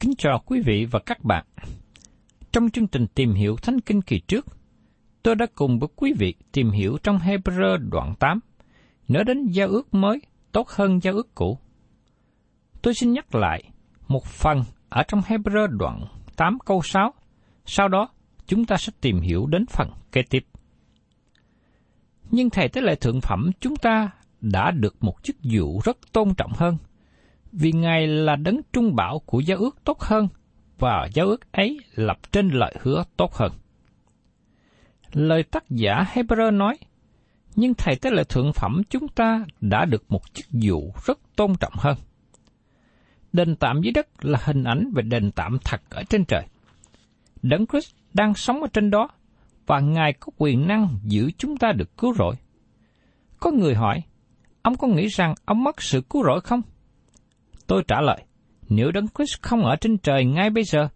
Kính chào quý vị và các bạn. Trong chương trình tìm hiểu Thánh Kinh kỳ trước, tôi đã cùng với quý vị tìm hiểu trong Hebrew đoạn 8, nói đến giao ước mới tốt hơn giao ước cũ. Tôi xin nhắc lại một phần ở trong Hebrew đoạn 8 câu 6, sau đó chúng ta sẽ tìm hiểu đến phần kế tiếp. Nhưng Thầy Tế lệ Thượng Phẩm chúng ta đã được một chức vụ rất tôn trọng hơn, vì Ngài là đấng trung bảo của giao ước tốt hơn, và giao ước ấy lập trên lời hứa tốt hơn. Lời tác giả Hebrew nói, nhưng Thầy Tế lệ Thượng Phẩm chúng ta đã được một chức vụ rất tôn trọng hơn. Đền tạm dưới đất là hình ảnh về đền tạm thật ở trên trời. Đấng Christ đang sống ở trên đó, và Ngài có quyền năng giữ chúng ta được cứu rỗi. Có người hỏi, ông có nghĩ rằng ông mất sự cứu rỗi không? Tôi trả lời, nếu Đấng Christ không ở trên trời ngay bây giờ,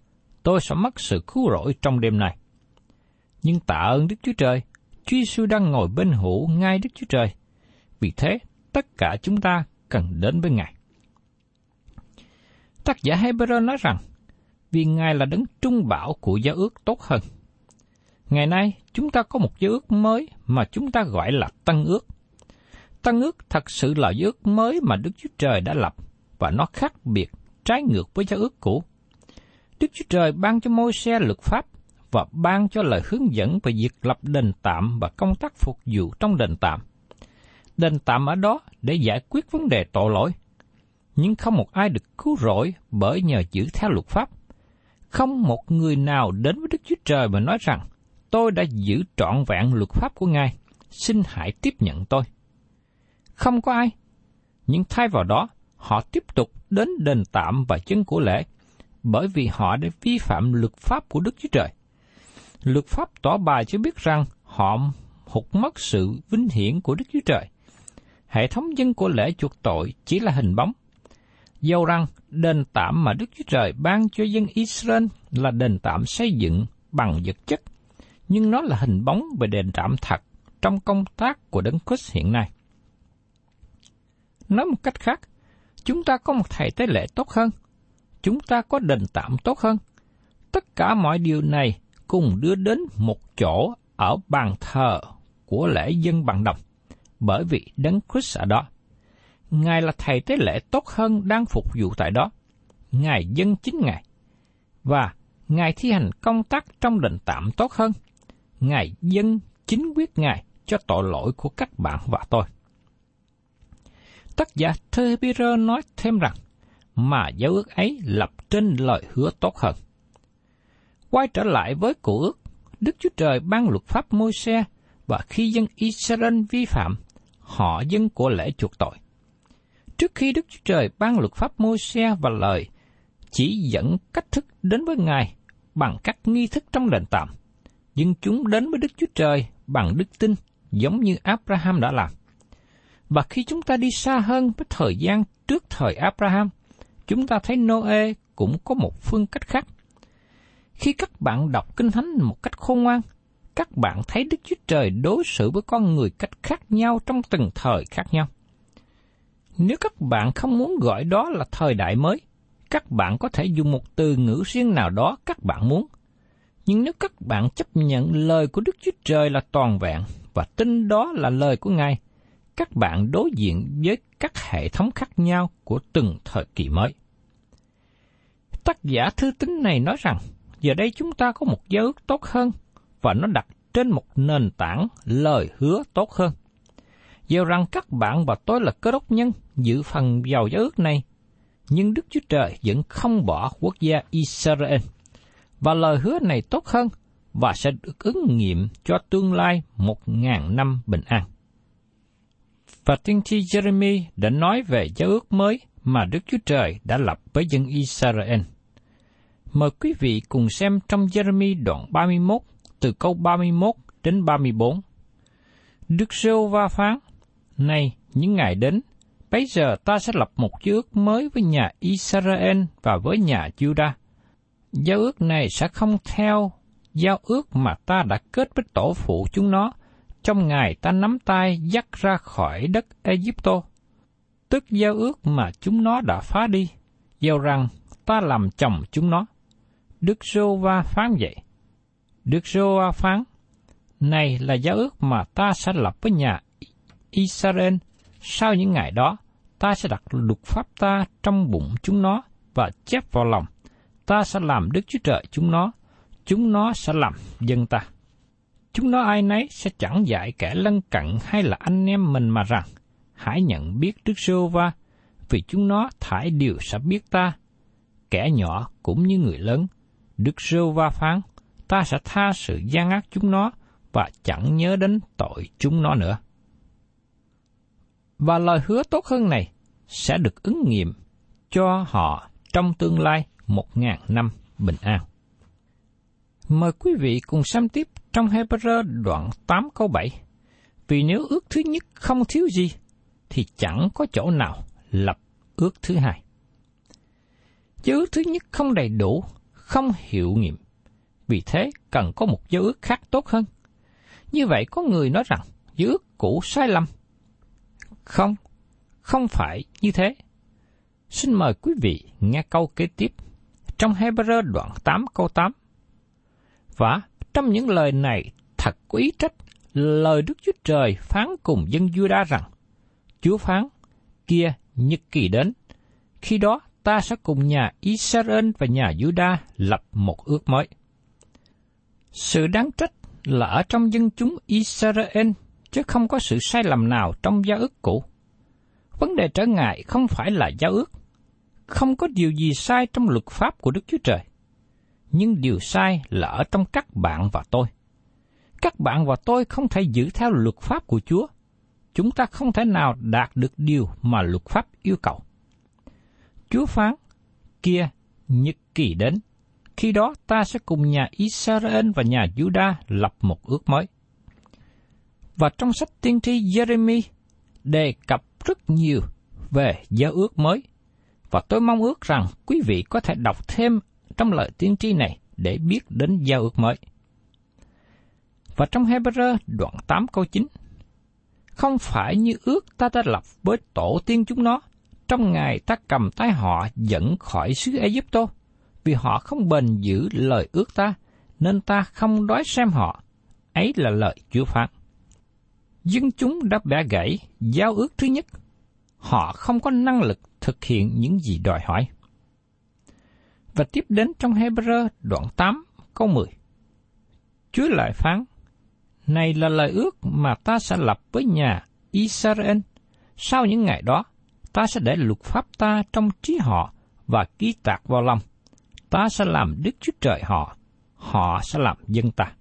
tôi sẽ mất sự cứu rỗi trong đêm này. Nhưng tạ ơn Đức Chúa Trời, Chúa Giêsu đang ngồi bên hữu ngay Đức Chúa Trời. Vì thế, tất cả chúng ta cần đến với Ngài. Tác giả Hebrew nói rằng, vì Ngài là đấng trung bảo của giao ước tốt hơn. Ngày nay, chúng ta có một giao ước mới mà chúng ta gọi là tăng ước. tăng ước thật sự là giao ước mới mà Đức Chúa Trời đã lập, và nó khác biệt, trái ngược với giao ước cũ. Đức Chúa Trời ban cho môi xe luật pháp và ban cho lời hướng dẫn về việc lập đền tạm và công tác phục vụ trong đền tạm. Đền tạm ở đó để giải quyết vấn đề tội lỗi. Nhưng không một ai được cứu rỗi bởi nhờ giữ theo luật pháp. Không một người nào đến với Đức Chúa Trời mà nói rằng, tôi đã giữ trọn vẹn luật pháp của Ngài, xin hãy tiếp nhận tôi. Không có ai, nhưng thay vào đó, họ tiếp tục đến đền tạm và chân của lễ, bởi vì họ đã vi phạm luật pháp của Đức Chúa Trời. Luật pháp tỏ bài cho biết rằng họ hụt mất sự vinh hiển của Đức Chúa Trời. Hệ thống dân của lễ chuộc tội chỉ là hình bóng. Dầu rằng đền tạm mà Đức Chúa Trời ban cho dân Israel là đền tạm xây dựng bằng vật chất, nhưng nó là hình bóng về đền tạm thật trong công tác của Đấng Christ hiện nay. Nói một cách khác, chúng ta có một thầy tế lễ tốt hơn, chúng ta có đền tạm tốt hơn. Tất cả mọi điều này cùng đưa đến một chỗ ở bàn thờ của lễ dân bằng đồng, bởi vì Đấng Christ ở đó. Ngài là thầy tế lễ tốt hơn đang phục vụ tại đó. Ngài dân chính Ngài. Và Ngài thi hành công tác trong đền tạm tốt hơn. Ngài dân chính quyết Ngài cho tội lỗi của các bạn và tôi. Tác giả thơ Hebrew nói thêm rằng, mà giáo ước ấy lập trên lời hứa tốt hơn. Quay trở lại với cổ ước, Đức Chúa Trời ban luật pháp môi xe và khi dân Israel vi phạm, họ dân của lễ chuộc tội. Trước khi Đức Chúa Trời ban luật pháp môi xe và lời chỉ dẫn cách thức đến với Ngài bằng các nghi thức trong đền tạm, nhưng chúng đến với Đức Chúa Trời bằng đức tin giống như Abraham đã làm. Và khi chúng ta đi xa hơn với thời gian trước thời Abraham, chúng ta thấy Noe cũng có một phương cách khác. Khi các bạn đọc Kinh Thánh một cách khôn ngoan, các bạn thấy Đức Chúa Trời đối xử với con người cách khác nhau trong từng thời khác nhau. Nếu các bạn không muốn gọi đó là thời đại mới, các bạn có thể dùng một từ ngữ riêng nào đó các bạn muốn. Nhưng nếu các bạn chấp nhận lời của Đức Chúa Trời là toàn vẹn và tin đó là lời của Ngài, các bạn đối diện với các hệ thống khác nhau của từng thời kỳ mới. Tác giả thư tín này nói rằng, giờ đây chúng ta có một giao ước tốt hơn và nó đặt trên một nền tảng lời hứa tốt hơn. Dầu rằng các bạn và tôi là cơ đốc nhân giữ phần vào giao ước này, nhưng Đức Chúa Trời vẫn không bỏ quốc gia Israel. Và lời hứa này tốt hơn và sẽ được ứng nghiệm cho tương lai một ngàn năm bình an. Và tiên tri Jeremy đã nói về giáo ước mới mà Đức Chúa Trời đã lập với dân Israel. Mời quý vị cùng xem trong Jeremy đoạn 31 từ câu 31 đến 34. Đức Sêu Va phán, Này, những ngày đến, bây giờ ta sẽ lập một giao ước mới với nhà Israel và với nhà Judah. Giao ước này sẽ không theo giao ước mà ta đã kết với tổ phụ chúng nó trong ngày ta nắm tay dắt ra khỏi đất Egypto, tức giao ước mà chúng nó đã phá đi, giao rằng ta làm chồng chúng nó. Đức Rô Va phán vậy. Đức Rô Va phán, này là giao ước mà ta sẽ lập với nhà Israel sau những ngày đó, ta sẽ đặt luật pháp ta trong bụng chúng nó và chép vào lòng. Ta sẽ làm Đức Chúa Trời chúng nó, chúng nó sẽ làm dân ta. Chúng nó ai nấy sẽ chẳng dạy kẻ lân cận hay là anh em mình mà rằng, hãy nhận biết Đức Sô Va, vì chúng nó thải điều sẽ biết ta. Kẻ nhỏ cũng như người lớn, Đức Sô Va phán, ta sẽ tha sự gian ác chúng nó và chẳng nhớ đến tội chúng nó nữa. Và lời hứa tốt hơn này sẽ được ứng nghiệm cho họ trong tương lai một ngàn năm bình an. Mời quý vị cùng xem tiếp trong Hebrew đoạn 8 câu 7. Vì nếu ước thứ nhất không thiếu gì, thì chẳng có chỗ nào lập ước thứ hai. Chứ ước thứ nhất không đầy đủ, không hiệu nghiệm. Vì thế cần có một giới ước khác tốt hơn. Như vậy có người nói rằng giới ước cũ sai lầm. Không, không phải như thế. Xin mời quý vị nghe câu kế tiếp trong Hebrew đoạn 8 câu 8. Và trong những lời này thật có ý trách lời Đức Chúa Trời phán cùng dân Juda rằng, Chúa phán, kia nhật kỳ đến, khi đó ta sẽ cùng nhà Israel và nhà Juda lập một ước mới. Sự đáng trách là ở trong dân chúng Israel, chứ không có sự sai lầm nào trong giao ước cũ. Vấn đề trở ngại không phải là giao ước. Không có điều gì sai trong luật pháp của Đức Chúa Trời nhưng điều sai là ở trong các bạn và tôi. Các bạn và tôi không thể giữ theo luật pháp của Chúa. Chúng ta không thể nào đạt được điều mà luật pháp yêu cầu. Chúa phán, kia, nhật kỳ đến, khi đó ta sẽ cùng nhà Israel và nhà Juda lập một ước mới. Và trong sách tiên tri Jeremy đề cập rất nhiều về giao ước mới, và tôi mong ước rằng quý vị có thể đọc thêm trong lời tiên tri này để biết đến giao ước mới. Và trong Hebrew đoạn 8 câu 9, không phải như ước ta đã lập với tổ tiên chúng nó, trong ngày ta cầm tay họ dẫn khỏi xứ Egypto, vì họ không bền giữ lời ước ta, nên ta không đói xem họ. Ấy là lời Chúa phán. Dân chúng đã bẻ gãy giao ước thứ nhất. Họ không có năng lực thực hiện những gì đòi hỏi. Và tiếp đến trong Hebrew đoạn 8 câu 10. Chúa lại phán, Này là lời ước mà ta sẽ lập với nhà Israel. Sau những ngày đó, ta sẽ để luật pháp ta trong trí họ và ký tạc vào lòng. Ta sẽ làm Đức Chúa Trời họ, họ sẽ làm dân ta.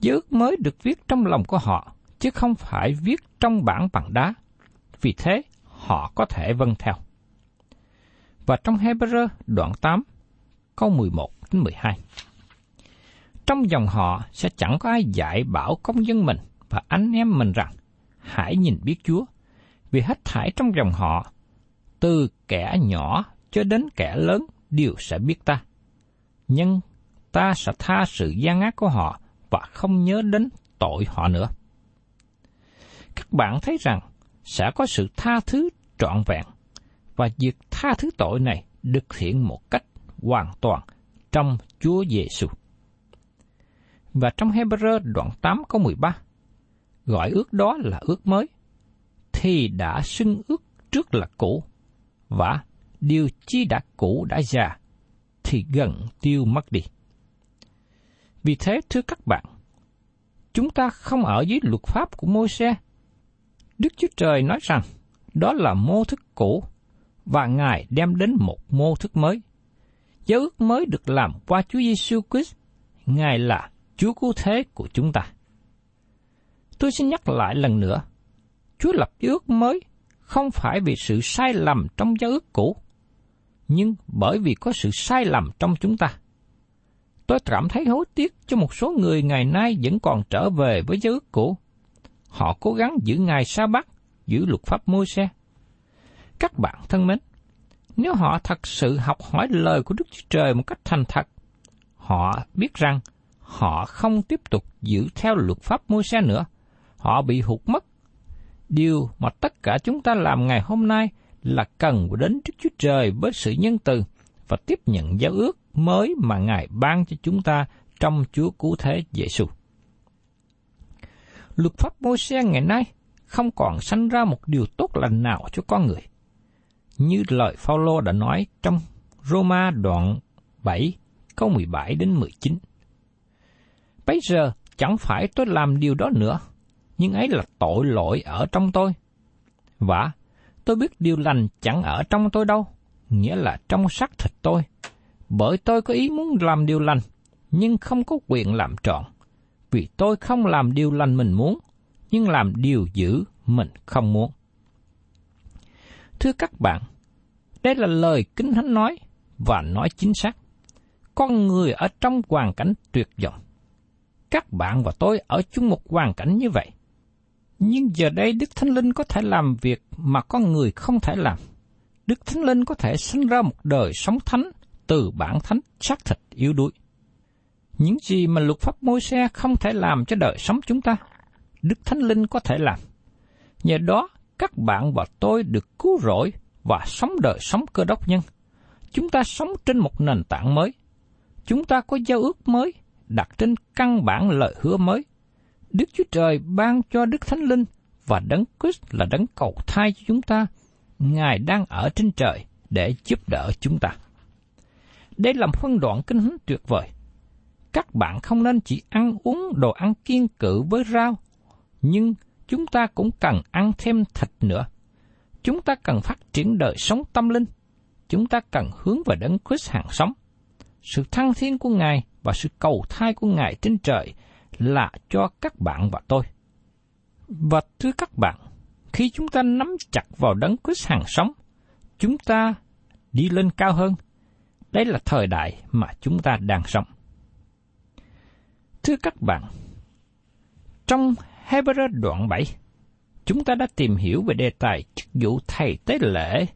Giới ước mới được viết trong lòng của họ, chứ không phải viết trong bảng bằng đá. Vì thế, họ có thể vâng theo. Và trong Hebrew đoạn 8, câu 11 đến 12. Trong dòng họ sẽ chẳng có ai dạy bảo công dân mình và anh em mình rằng, hãy nhìn biết Chúa, vì hết thảy trong dòng họ, từ kẻ nhỏ cho đến kẻ lớn đều sẽ biết ta. Nhưng ta sẽ tha sự gian ác của họ và không nhớ đến tội họ nữa. Các bạn thấy rằng sẽ có sự tha thứ trọn vẹn và việc tha thứ tội này được hiện một cách hoàn toàn trong Chúa Giêsu. Và trong Hebrew đoạn 8 câu 13, gọi ước đó là ước mới, thì đã xưng ước trước là cũ, và điều chi đã cũ đã già, thì gần tiêu mất đi. Vì thế thưa các bạn, chúng ta không ở dưới luật pháp của môi xe. Đức Chúa Trời nói rằng đó là mô thức cũ và Ngài đem đến một mô thức mới. Giáo ước mới được làm qua Chúa Giêsu Christ, Ngài là Chúa cứu thế của chúng ta. Tôi xin nhắc lại lần nữa, Chúa lập giáo ước mới không phải vì sự sai lầm trong giáo ước cũ, nhưng bởi vì có sự sai lầm trong chúng ta. Tôi cảm thấy hối tiếc cho một số người ngày nay vẫn còn trở về với giáo ước cũ. Họ cố gắng giữ ngày sa bát, giữ luật pháp môi xe. Các bạn thân mến, nếu họ thật sự học hỏi lời của Đức Chúa Trời một cách thành thật, họ biết rằng họ không tiếp tục giữ theo luật pháp môi xe nữa. Họ bị hụt mất. Điều mà tất cả chúng ta làm ngày hôm nay là cần đến Đức Chúa Trời với sự nhân từ và tiếp nhận giáo ước mới mà Ngài ban cho chúng ta trong Chúa Cứu Thế Giêsu. Luật pháp môi xe ngày nay không còn sanh ra một điều tốt lành nào cho con người. Như lời Phaolô đã nói trong Roma đoạn 7 câu 17 đến 19. Bây giờ chẳng phải tôi làm điều đó nữa, nhưng ấy là tội lỗi ở trong tôi. Và tôi biết điều lành chẳng ở trong tôi đâu, nghĩa là trong xác thịt tôi. Bởi tôi có ý muốn làm điều lành, nhưng không có quyền làm trọn. Vì tôi không làm điều lành mình muốn, nhưng làm điều dữ mình không muốn. Thưa các bạn, đây là lời Kinh Thánh nói và nói chính xác. Con người ở trong hoàn cảnh tuyệt vọng. Các bạn và tôi ở chung một hoàn cảnh như vậy. Nhưng giờ đây Đức Thánh Linh có thể làm việc mà con người không thể làm. Đức Thánh Linh có thể sinh ra một đời sống thánh từ bản thánh xác thịt yếu đuối. Những gì mà luật pháp môi xe không thể làm cho đời sống chúng ta, Đức Thánh Linh có thể làm. Nhờ đó, các bạn và tôi được cứu rỗi và sống đời sống cơ đốc nhân. Chúng ta sống trên một nền tảng mới. Chúng ta có giao ước mới, đặt trên căn bản lời hứa mới. Đức Chúa Trời ban cho Đức Thánh Linh và Đấng Christ là đấng cầu thai cho chúng ta. Ngài đang ở trên trời để giúp đỡ chúng ta. Đây là một phân đoạn kinh thánh tuyệt vời. Các bạn không nên chỉ ăn uống đồ ăn kiên cự với rau, nhưng chúng ta cũng cần ăn thêm thịt nữa. Chúng ta cần phát triển đời sống tâm linh. Chúng ta cần hướng về đấng Christ hàng sống. Sự thăng thiên của Ngài và sự cầu thai của Ngài trên trời là cho các bạn và tôi. Và thưa các bạn, khi chúng ta nắm chặt vào đấng Christ hàng sống, chúng ta đi lên cao hơn. Đây là thời đại mà chúng ta đang sống. Thưa các bạn, trong Hebrew đoạn 7, chúng ta đã tìm hiểu về đề tài chức vụ thầy tế lễ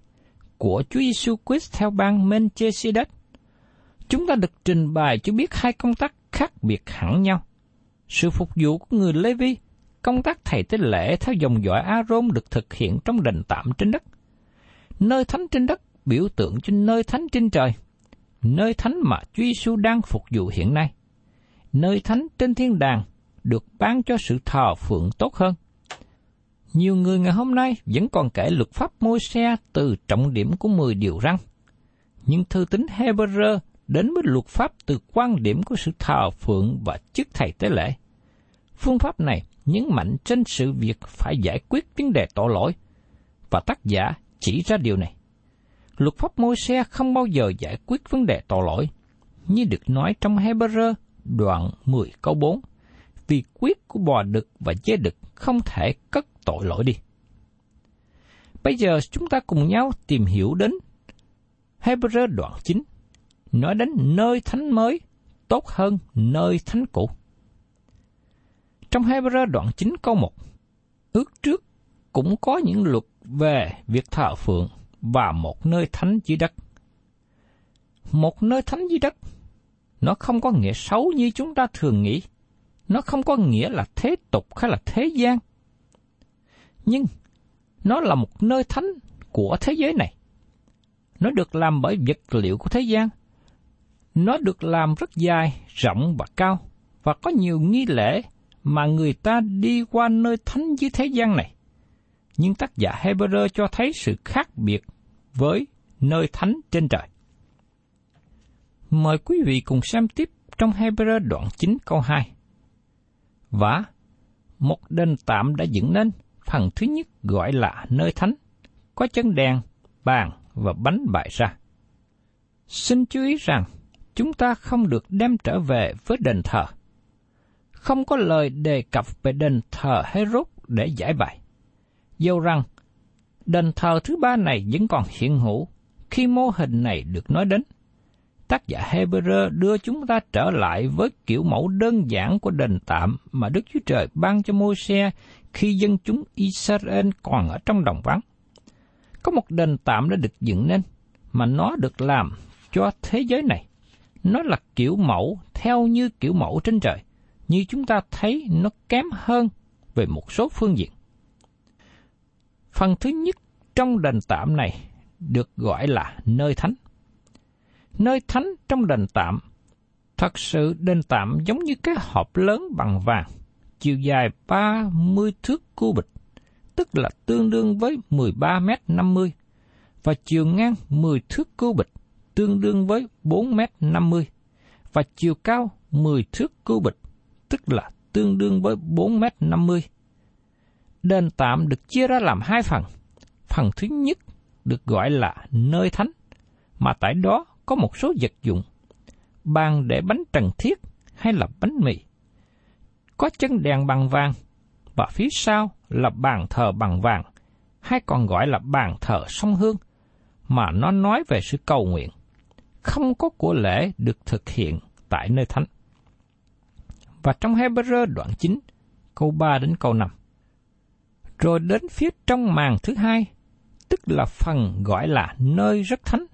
của Chúa Giêsu Christ theo bang Melchizedek. Chúng ta được trình bày cho biết hai công tác khác biệt hẳn nhau. Sự phục vụ của người Lê Vi, công tác thầy tế lễ theo dòng dõi A-rôn được thực hiện trong đền tạm trên đất. Nơi thánh trên đất biểu tượng cho nơi thánh trên trời, nơi thánh mà Chúa Giêsu đang phục vụ hiện nay. Nơi thánh trên thiên đàng được ban cho sự thờ phượng tốt hơn. Nhiều người ngày hôm nay vẫn còn kể luật pháp môi xe từ trọng điểm của 10 điều răn. Nhưng thư tín Hebrew đến với luật pháp từ quan điểm của sự thờ phượng và chức thầy tế lễ. Phương pháp này nhấn mạnh trên sự việc phải giải quyết vấn đề tội lỗi, và tác giả chỉ ra điều này. Luật pháp môi xe không bao giờ giải quyết vấn đề tội lỗi, như được nói trong Hebrew đoạn 10 câu 4, vì quyết của bò đực và dê đực không thể cất tội lỗi đi. Bây giờ chúng ta cùng nhau tìm hiểu đến Hebrew đoạn 9, nói đến nơi thánh mới tốt hơn nơi thánh cũ. Trong Hebrew đoạn 9 câu 1, ước trước cũng có những luật về việc thờ phượng và một nơi thánh dưới đất. Một nơi thánh dưới đất, nó không có nghĩa xấu như chúng ta thường nghĩ. Nó không có nghĩa là thế tục hay là thế gian. Nhưng nó là một nơi thánh của thế giới này. Nó được làm bởi vật liệu của thế gian. Nó được làm rất dài, rộng và cao, và có nhiều nghi lễ mà người ta đi qua nơi thánh dưới thế gian này. Nhưng tác giả Hebrew cho thấy sự khác biệt với nơi thánh trên trời. Mời quý vị cùng xem tiếp trong Hebrew đoạn 9 câu 2. Và một đền tạm đã dựng nên, phần thứ nhất gọi là nơi thánh, có chân đèn, bàn và bánh bại ra. Xin chú ý rằng, chúng ta không được đem trở về với đền thờ. Không có lời đề cập về đền thờ Herod để giải bày. Dầu rằng, đền thờ thứ ba này vẫn còn hiện hữu khi mô hình này được nói đến. Tác giả Hebrew đưa chúng ta trở lại với kiểu mẫu đơn giản của đền tạm mà Đức Chúa Trời ban cho môi xe khi dân chúng Israel còn ở trong đồng vắng. Có một đền tạm đã được dựng nên, mà nó được làm cho thế giới này. Nó là kiểu mẫu theo như kiểu mẫu trên trời, như chúng ta thấy nó kém hơn về một số phương diện. Phần thứ nhất trong đền tạm này được gọi là nơi thánh. Nơi thánh trong đền tạm, thật sự đền tạm giống như cái hộp lớn bằng vàng, chiều dài 30 thước cu bịch, tức là tương đương với 13 m 50, và chiều ngang 10 thước cu bịch, tương đương với 4 m 50, và chiều cao 10 thước cu bịch, tức là tương đương với 4 m 50 đền tạm được chia ra làm hai phần. Phần thứ nhất được gọi là nơi thánh, mà tại đó có một số vật dụng, bàn để bánh trần thiết hay là bánh mì. Có chân đèn bằng vàng, và phía sau là bàn thờ bằng vàng, hay còn gọi là bàn thờ sông hương, mà nó nói về sự cầu nguyện. Không có của lễ được thực hiện tại nơi thánh. Và trong Hebrew đoạn 9, câu 3 đến câu 5 rồi đến phía trong màn thứ hai, tức là phần gọi là nơi rất thánh,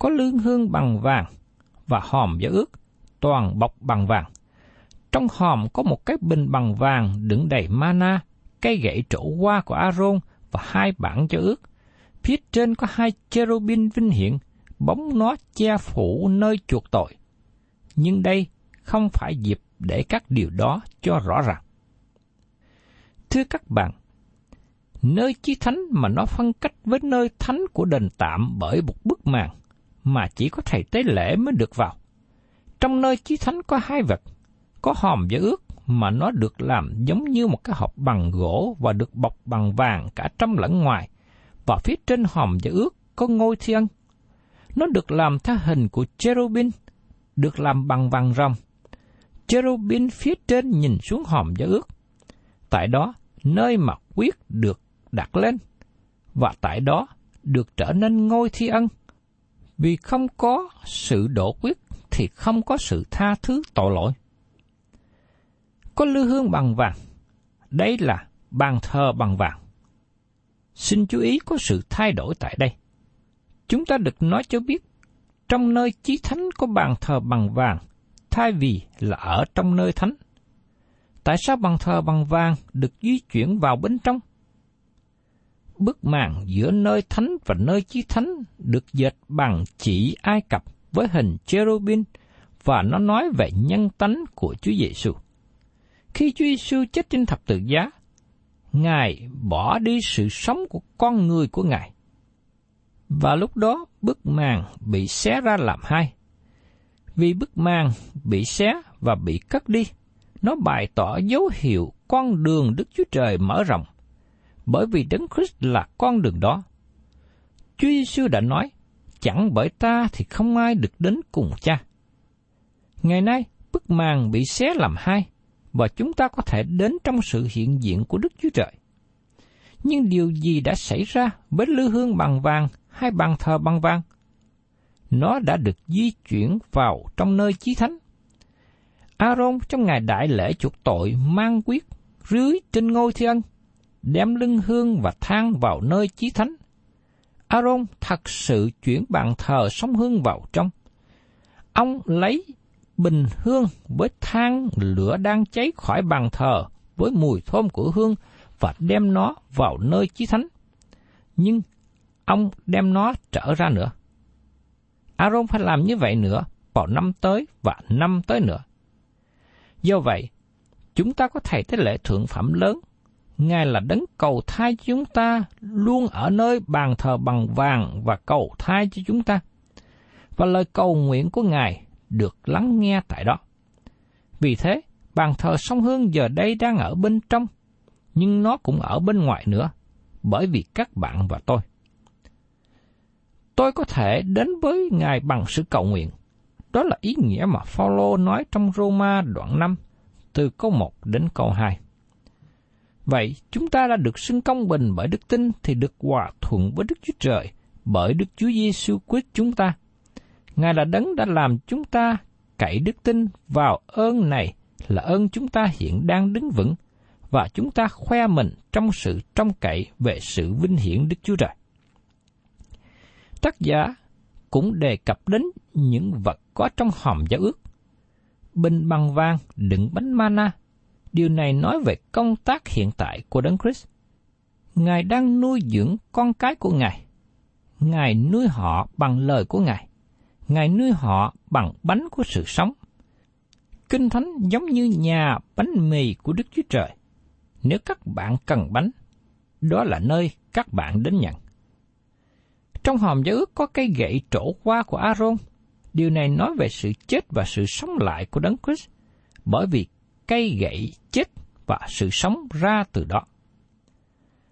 có lương hương bằng vàng và hòm giả ước, toàn bọc bằng vàng. Trong hòm có một cái bình bằng vàng đựng đầy mana, cây gậy trổ hoa của Aaron và hai bản cho ước. Phía trên có hai cherubin vinh hiện, bóng nó che phủ nơi chuộc tội. Nhưng đây không phải dịp để các điều đó cho rõ ràng. Thưa các bạn, nơi chí thánh mà nó phân cách với nơi thánh của đền tạm bởi một bức màn mà chỉ có thầy tế lễ mới được vào. Trong nơi chí thánh có hai vật, có hòm và ước mà nó được làm giống như một cái hộp bằng gỗ và được bọc bằng vàng cả trong lẫn ngoài, và phía trên hòm và ước có ngôi thiên. Nó được làm theo hình của cherubin, được làm bằng vàng rồng. Cherubin phía trên nhìn xuống hòm và ước. Tại đó, nơi mà quyết được đặt lên, và tại đó được trở nên ngôi thi ân. Vì không có sự đổ quyết thì không có sự tha thứ tội lỗi. Có lư hương bằng vàng, đây là bàn thờ bằng vàng. Xin chú ý có sự thay đổi tại đây. Chúng ta được nói cho biết, trong nơi chí thánh có bàn thờ bằng vàng, thay vì là ở trong nơi thánh. Tại sao bàn thờ bằng vàng được di chuyển vào bên trong? Bức màn giữa nơi thánh và nơi chí thánh được dệt bằng chỉ Ai Cập với hình cherubin và nó nói về nhân tánh của Chúa Giêsu. Khi Chúa Giêsu chết trên thập tự giá, Ngài bỏ đi sự sống của con người của Ngài. Và lúc đó bức màn bị xé ra làm hai. Vì bức màn bị xé và bị cắt đi, nó bày tỏ dấu hiệu con đường Đức Chúa Trời mở rộng, bởi vì Đấng Christ là con đường đó. Chúa Giêsu đã nói, chẳng bởi ta thì không ai được đến cùng cha. Ngày nay, bức màn bị xé làm hai, và chúng ta có thể đến trong sự hiện diện của Đức Chúa Trời. Nhưng điều gì đã xảy ra với lư hương bằng vàng hay bàn thờ bằng vàng? Nó đã được di chuyển vào trong nơi chí thánh. Aaron trong ngày đại lễ chuộc tội mang quyết rưới trên ngôi thiên đem lưng hương và than vào nơi chí thánh. Aaron thật sự chuyển bàn thờ sống hương vào trong. Ông lấy bình hương với than lửa đang cháy khỏi bàn thờ với mùi thơm của hương và đem nó vào nơi chí thánh. Nhưng ông đem nó trở ra nữa. Aaron phải làm như vậy nữa vào năm tới và năm tới nữa. Do vậy, chúng ta có thể tế lễ thượng phẩm lớn. Ngài là đấng cầu thai cho chúng ta luôn ở nơi bàn thờ bằng vàng và cầu thai cho chúng ta. Và lời cầu nguyện của Ngài được lắng nghe tại đó. Vì thế, bàn thờ sông Hương giờ đây đang ở bên trong, nhưng nó cũng ở bên ngoài nữa, bởi vì các bạn và tôi. Tôi có thể đến với Ngài bằng sự cầu nguyện. Đó là ý nghĩa mà Phaolô nói trong Roma đoạn 5, từ câu 1 đến câu 2. Vậy, chúng ta đã được xưng công bình bởi đức tin thì được hòa thuận với Đức Chúa Trời bởi Đức Chúa Giêsu quyết chúng ta. Ngài là đấng đã làm chúng ta cậy đức tin vào ơn này là ơn chúng ta hiện đang đứng vững và chúng ta khoe mình trong sự trông cậy về sự vinh hiển Đức Chúa Trời. Tác giả cũng đề cập đến những vật có trong hòm giao ước. Bình bằng vàng đựng bánh mana. Điều này nói về công tác hiện tại của Đấng Christ. Ngài đang nuôi dưỡng con cái của Ngài. Ngài nuôi họ bằng lời của Ngài. Ngài nuôi họ bằng bánh của sự sống. Kinh Thánh giống như nhà bánh mì của Đức Chúa Trời. Nếu các bạn cần bánh, đó là nơi các bạn đến nhận. Trong hòm giáo ước có cây gậy trổ qua của Aaron. Điều này nói về sự chết và sự sống lại của Đấng Christ, bởi vì cây gậy chết và sự sống ra từ đó.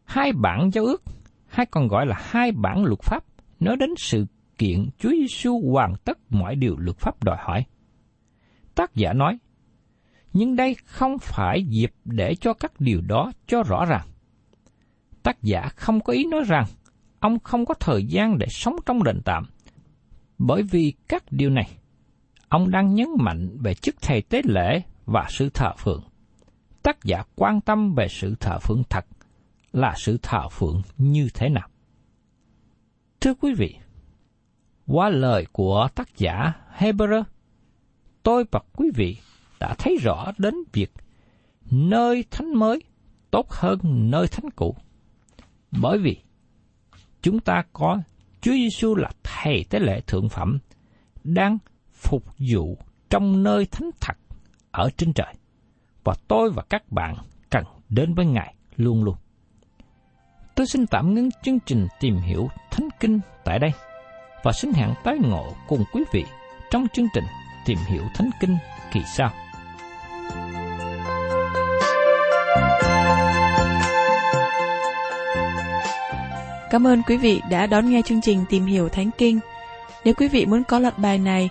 Hai bản giao ước, hay còn gọi là hai bản luật pháp, nói đến sự kiện Chúa Giêsu hoàn tất mọi điều luật pháp đòi hỏi. Tác giả nói, nhưng đây không phải dịp để cho các điều đó cho rõ ràng. Tác giả không có ý nói rằng ông không có thời gian để sống trong đền tạm, bởi vì các điều này, ông đang nhấn mạnh về chức thầy tế lễ và sự thờ phượng. Tác giả quan tâm về sự thờ phượng thật là sự thờ phượng như thế nào. Thưa quý vị, qua lời của tác giả Hebrew, tôi và quý vị đã thấy rõ đến việc nơi thánh mới tốt hơn nơi thánh cũ. Bởi vì chúng ta có Chúa Giêsu là thầy tế lễ thượng phẩm đang phục vụ trong nơi thánh thật ở trên trời. Và tôi và các bạn cần đến với Ngài luôn luôn. Tôi xin tạm ngưng chương trình tìm hiểu Thánh Kinh tại đây và xin hẹn tái ngộ cùng quý vị trong chương trình tìm hiểu Thánh Kinh kỳ sau. Cảm ơn quý vị đã đón nghe chương trình Tìm hiểu Thánh Kinh. Nếu quý vị muốn có loạt bài này,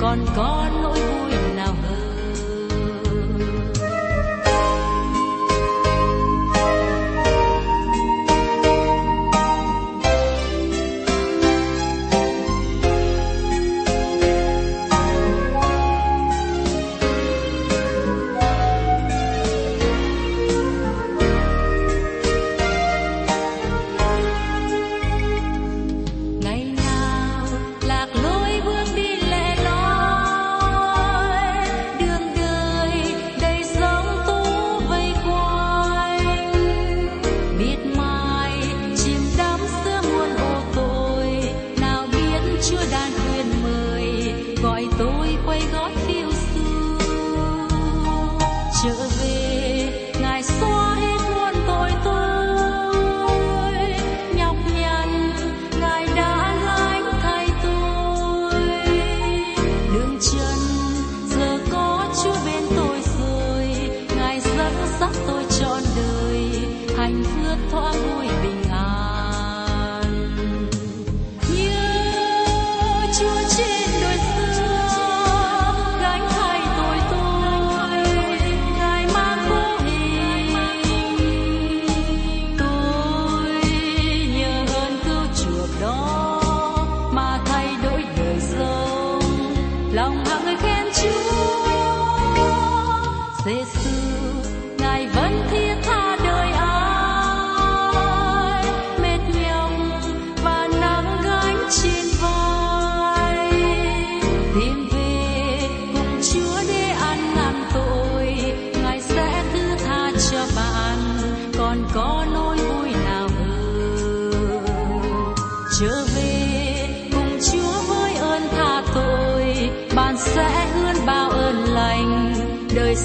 Còn có nỗi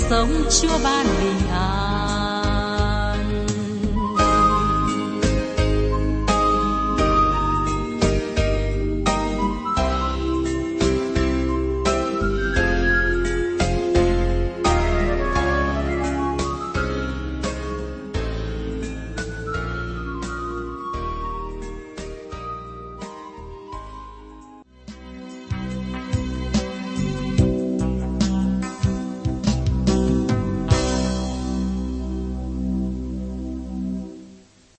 sống Chúa ban bình